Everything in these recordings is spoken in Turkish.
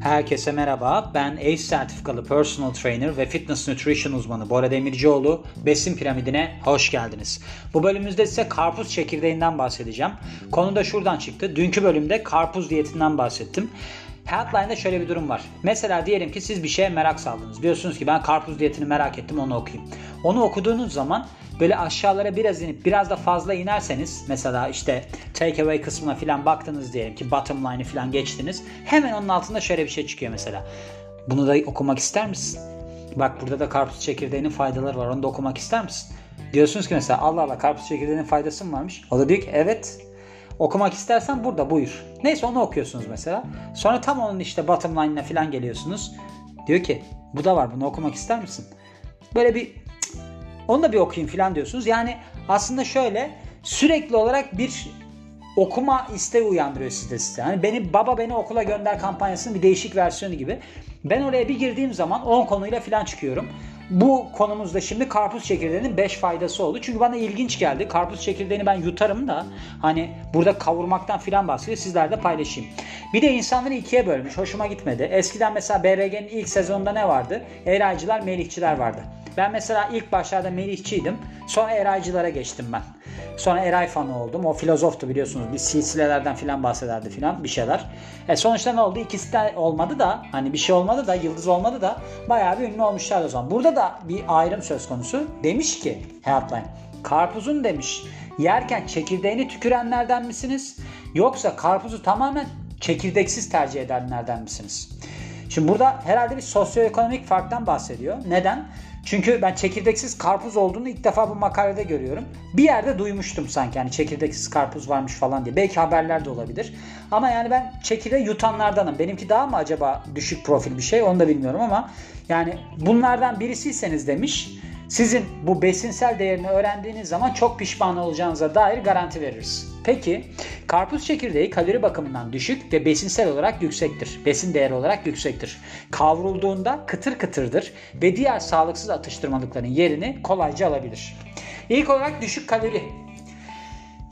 Herkese merhaba. Ben ACE sertifikalı personal trainer ve fitness nutrition uzmanı Bora Demircioğlu. Besin piramidine hoş geldiniz. Bu bölümümüzde size karpuz çekirdeğinden bahsedeceğim. Konu da şuradan çıktı. Dünkü bölümde karpuz diyetinden bahsettim. Healthline'da şöyle bir durum var. Mesela diyelim ki siz bir şeye merak saldınız. Diyorsunuz ki ben karpuz diyetini merak ettim onu okuyayım. Onu okuduğunuz zaman böyle aşağılara biraz inip biraz da fazla inerseniz mesela işte takeaway kısmına falan baktınız diyelim ki bottom line'ı falan geçtiniz. Hemen onun altında şöyle bir şey çıkıyor mesela. Bunu da okumak ister misin? Bak burada da karpuz çekirdeğinin faydaları var. Onu da okumak ister misin? Diyorsunuz ki mesela Allah Allah karpuz çekirdeğinin faydası mı varmış? O da diyor ki evet okumak istersen burada buyur. Neyse onu okuyorsunuz mesela. Sonra tam onun işte bottom line'ına falan geliyorsunuz. Diyor ki bu da var bunu okumak ister misin? Böyle bir onu da bir okuyayım falan diyorsunuz. Yani aslında şöyle sürekli olarak bir okuma isteği uyandırıyor sizde size. Yani beni baba beni okula gönder kampanyasının bir değişik versiyonu gibi. Ben oraya bir girdiğim zaman 10 konuyla falan çıkıyorum. Bu konumuzda şimdi karpuz çekirdeğinin 5 faydası oldu. Çünkü bana ilginç geldi. Karpuz çekirdeğini ben yutarım da hani burada kavurmaktan filan bahsediyor. Sizlerle paylaşayım. Bir de insanları ikiye bölmüş. Hoşuma gitmedi. Eskiden mesela BRG'nin ilk sezonunda ne vardı? Eraycılar, Melihçiler vardı. Ben mesela ilk başlarda Melihçiydim. Sonra Eraycılara geçtim ben. Sonra Eray fanı oldum. O filozoftu biliyorsunuz. Bir silsilelerden filan bahsederdi filan bir şeyler. E sonuçta ne oldu? İkisi de olmadı da hani bir şey olmadı da yıldız olmadı da bayağı bir ünlü olmuşlar o zaman. Burada da bir ayrım söz konusu. Demiş ki Healthline karpuzun demiş yerken çekirdeğini tükürenlerden misiniz? Yoksa karpuzu tamamen çekirdeksiz tercih edenlerden misiniz? Şimdi burada herhalde bir sosyoekonomik farktan bahsediyor. Neden? Çünkü ben çekirdeksiz karpuz olduğunu ilk defa bu makalede görüyorum. Bir yerde duymuştum sanki hani çekirdeksiz karpuz varmış falan diye. Belki haberlerde olabilir. Ama yani ben çekirdeği yutanlardanım. Benimki daha mı acaba düşük profil bir şey onu da bilmiyorum ama yani bunlardan birisiyseniz demiş sizin bu besinsel değerini öğrendiğiniz zaman çok pişman olacağınıza dair garanti veririz. Peki karpuz çekirdeği kalori bakımından düşük ve besinsel olarak yüksektir. Besin değeri olarak yüksektir. Kavrulduğunda kıtır kıtırdır ve diğer sağlıksız atıştırmalıkların yerini kolayca alabilir. İlk olarak düşük kalori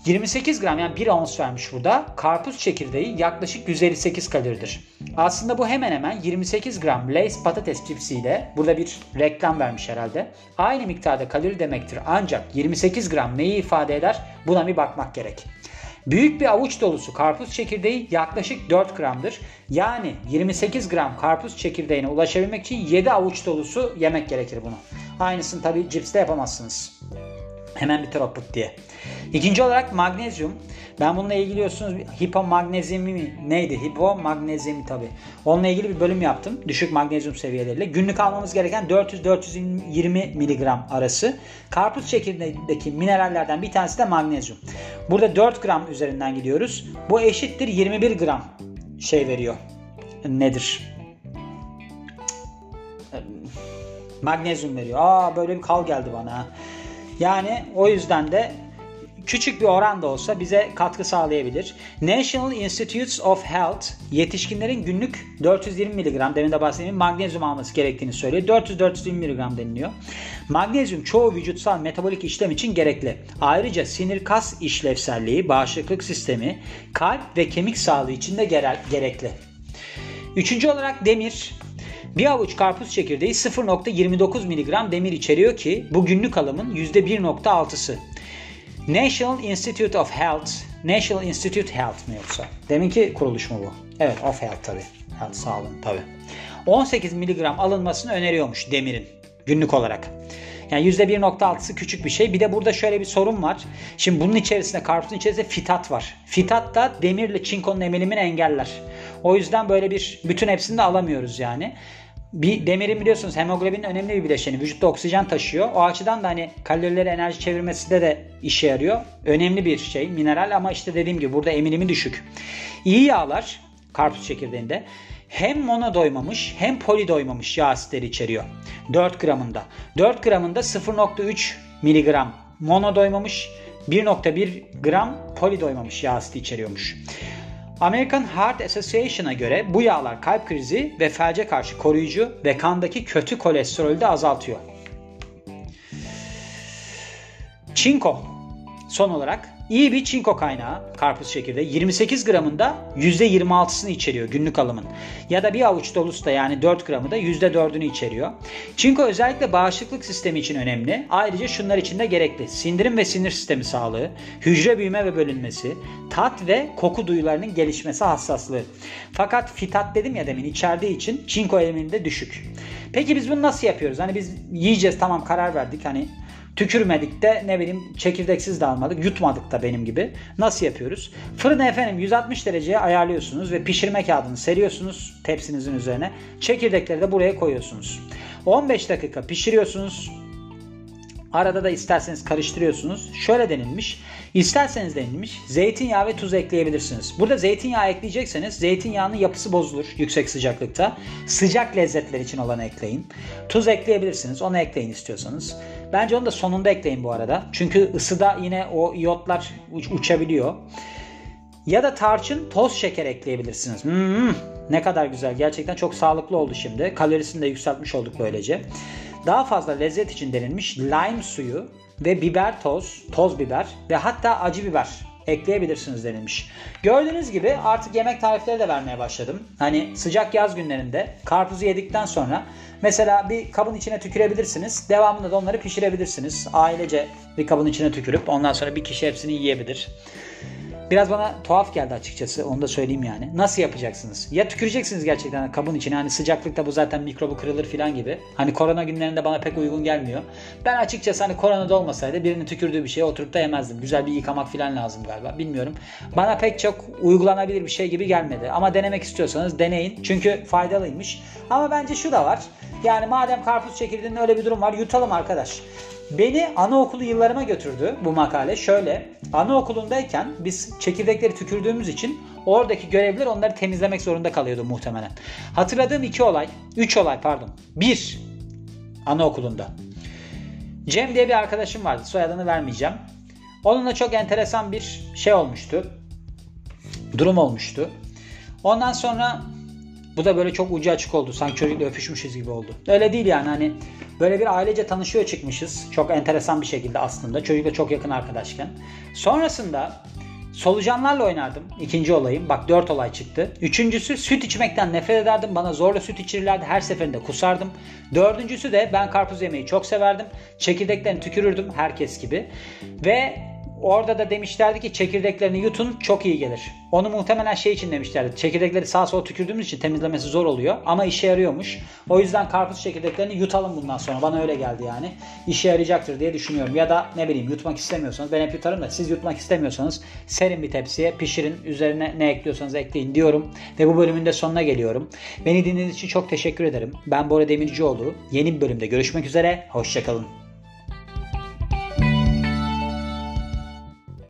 28 gram yani 1 ons vermiş burada. Karpuz çekirdeği yaklaşık 158 kaloridir. Aslında bu hemen hemen 28 gram Lay's patates cipsiyle burada bir reklam vermiş herhalde. Aynı miktarda kalori demektir ancak 28 gram neyi ifade eder buna bir bakmak gerek. Büyük bir avuç dolusu karpuz çekirdeği yaklaşık 4 gramdır. Yani 28 gram karpuz çekirdeğine ulaşabilmek için 7 avuç dolusu yemek gerekir bunu. Aynısını tabi cipste yapamazsınız. Hemen bir output diye. İkinci olarak magnezyum. Ben bununla ilgili biliyorsunuz hipomagnezyumi mi neydi? Hipomagnezyumi tabi. Onunla ilgili bir bölüm yaptım. Düşük magnezyum seviyeleriyle. Günlük almamız gereken 400-420 mg arası. Karpuz çekirdeğindeki minerallerden bir tanesi de magnezyum. Burada 4 gram üzerinden gidiyoruz. Bu eşittir 21 gram şey veriyor. Nedir? Magnezyum veriyor. Aa böyle bir kal geldi bana. Yani o yüzden de küçük bir oran da olsa bize katkı sağlayabilir. National Institutes of Health yetişkinlerin günlük 420 mg demin de bahsettiğim magnezyum alması gerektiğini söylüyor. 400-420 mg deniliyor. Magnezyum çoğu vücutsal metabolik işlem için gerekli. Ayrıca sinir kas işlevselliği, bağışıklık sistemi, kalp ve kemik sağlığı için de gerekli. Üçüncü olarak demir. Bir avuç karpuz çekirdeği 0.29 mg demir içeriyor ki bu günlük alımın %1.6'sı. National Institute of Health, National Institute Health mi yoksa? Deminki kuruluş mu bu? Evet, of Health tabi. Health, sağlığın tabi. 18 mg alınmasını öneriyormuş demirin günlük olarak. Yani %1.6'sı küçük bir şey. Bir de burada şöyle bir sorun var. Şimdi bunun içerisinde karpuzun içerisinde fitat var. Fitat da demirle çinkonun emilimini engeller. O yüzden böyle bir bütün hepsini de alamıyoruz yani bir demirin biliyorsunuz hemoglobin önemli bir bileşeni. Vücutta oksijen taşıyor. O açıdan da hani kalorileri enerji çevirmesinde de işe yarıyor. Önemli bir şey mineral ama işte dediğim gibi burada emilimi düşük. İyi yağlar karpuz çekirdeğinde hem mono doymamış hem poli doymamış yağ asitleri içeriyor. 4 gramında. 4 gramında 0.3 miligram mono doymamış 1.1 gram poli doymamış yağ asidi içeriyormuş. American Heart Association'a göre bu yağlar kalp krizi ve felce karşı koruyucu ve kandaki kötü kolesterolü de azaltıyor. Çinko son olarak İyi bir çinko kaynağı karpuz çekirdeği. 28 gramında %26'sını içeriyor günlük alımın. Ya da bir avuç dolusu da yani 4 gramı da %4'ünü içeriyor. Çinko özellikle bağışıklık sistemi için önemli. Ayrıca şunlar için de gerekli. Sindirim ve sinir sistemi sağlığı, hücre büyüme ve bölünmesi, tat ve koku duyularının gelişmesi hassaslığı. Fakat fitat dedim ya demin içerdiği için çinko elementi düşük. Peki biz bunu nasıl yapıyoruz? Hani biz yiyeceğiz tamam karar verdik hani Tükürmedik de ne bileyim çekirdeksiz de almadık. Yutmadık da benim gibi. Nasıl yapıyoruz? Fırını efendim 160 dereceye ayarlıyorsunuz ve pişirme kağıdını seriyorsunuz tepsinizin üzerine. Çekirdekleri de buraya koyuyorsunuz. 15 dakika pişiriyorsunuz. Arada da isterseniz karıştırıyorsunuz. Şöyle denilmiş. İsterseniz denilmiş zeytinyağı ve tuz ekleyebilirsiniz. Burada zeytinyağı ekleyecekseniz zeytinyağının yapısı bozulur yüksek sıcaklıkta. Sıcak lezzetler için olanı ekleyin. Tuz ekleyebilirsiniz. Onu ekleyin istiyorsanız. Bence onu da sonunda ekleyin bu arada. Çünkü ısıda yine o iyotlar uçabiliyor. Ya da tarçın toz şeker ekleyebilirsiniz. Hmm, ne kadar güzel. Gerçekten çok sağlıklı oldu şimdi. Kalorisini de yükseltmiş olduk böylece. Daha fazla lezzet için denilmiş lime suyu ve biber toz, toz biber ve hatta acı biber ekleyebilirsiniz denilmiş. Gördüğünüz gibi artık yemek tarifleri de vermeye başladım. Hani sıcak yaz günlerinde karpuzu yedikten sonra mesela bir kabın içine tükürebilirsiniz. Devamında da onları pişirebilirsiniz. Ailece bir kabın içine tükürüp ondan sonra bir kişi hepsini yiyebilir. Biraz bana tuhaf geldi açıkçası onu da söyleyeyim yani. Nasıl yapacaksınız? Ya tüküreceksiniz gerçekten kabın içine hani sıcaklıkta bu zaten mikrobu kırılır falan gibi. Hani korona günlerinde bana pek uygun gelmiyor. Ben açıkçası hani korona da olmasaydı birinin tükürdüğü bir şeye oturup da yemezdim. Güzel bir yıkamak falan lazım galiba bilmiyorum. Bana pek çok uygulanabilir bir şey gibi gelmedi. Ama denemek istiyorsanız deneyin. Çünkü faydalıymış. Ama bence şu da var. Yani madem karpuz çekirdeğinin öyle bir durum var yutalım arkadaş. Beni anaokulu yıllarıma götürdü bu makale. Şöyle, anaokulundayken biz çekirdekleri tükürdüğümüz için oradaki görevliler onları temizlemek zorunda kalıyordu muhtemelen. Hatırladığım iki olay, üç olay pardon. Bir, anaokulunda. Cem diye bir arkadaşım vardı. Soyadını vermeyeceğim. Onunla çok enteresan bir şey olmuştu. Durum olmuştu. Ondan sonra bu da böyle çok ucu açık oldu. Sanki çocukla öpüşmüşüz gibi oldu. Öyle değil yani hani böyle bir ailece tanışıyor çıkmışız. Çok enteresan bir şekilde aslında. Çocukla çok yakın arkadaşken. Sonrasında solucanlarla oynardım. İkinci olayım. Bak dört olay çıktı. Üçüncüsü süt içmekten nefret ederdim. Bana zorla süt içirirlerdi. Her seferinde kusardım. Dördüncüsü de ben karpuz yemeyi çok severdim. Çekirdeklerini tükürürdüm herkes gibi. Ve Orada da demişlerdi ki çekirdeklerini yutun çok iyi gelir. Onu muhtemelen şey için demişlerdi. Çekirdekleri sağa sola tükürdüğümüz için temizlemesi zor oluyor ama işe yarıyormuş. O yüzden karpuz çekirdeklerini yutalım bundan sonra. Bana öyle geldi yani. İşe yarayacaktır diye düşünüyorum. Ya da ne bileyim yutmak istemiyorsanız ben hep yutarım da siz yutmak istemiyorsanız serin bir tepsiye pişirin. Üzerine ne ekliyorsanız ekleyin diyorum. Ve bu bölümün de sonuna geliyorum. Beni dinlediğiniz için çok teşekkür ederim. Ben Bora Demircioğlu. Yeni bir bölümde görüşmek üzere. Hoşçakalın.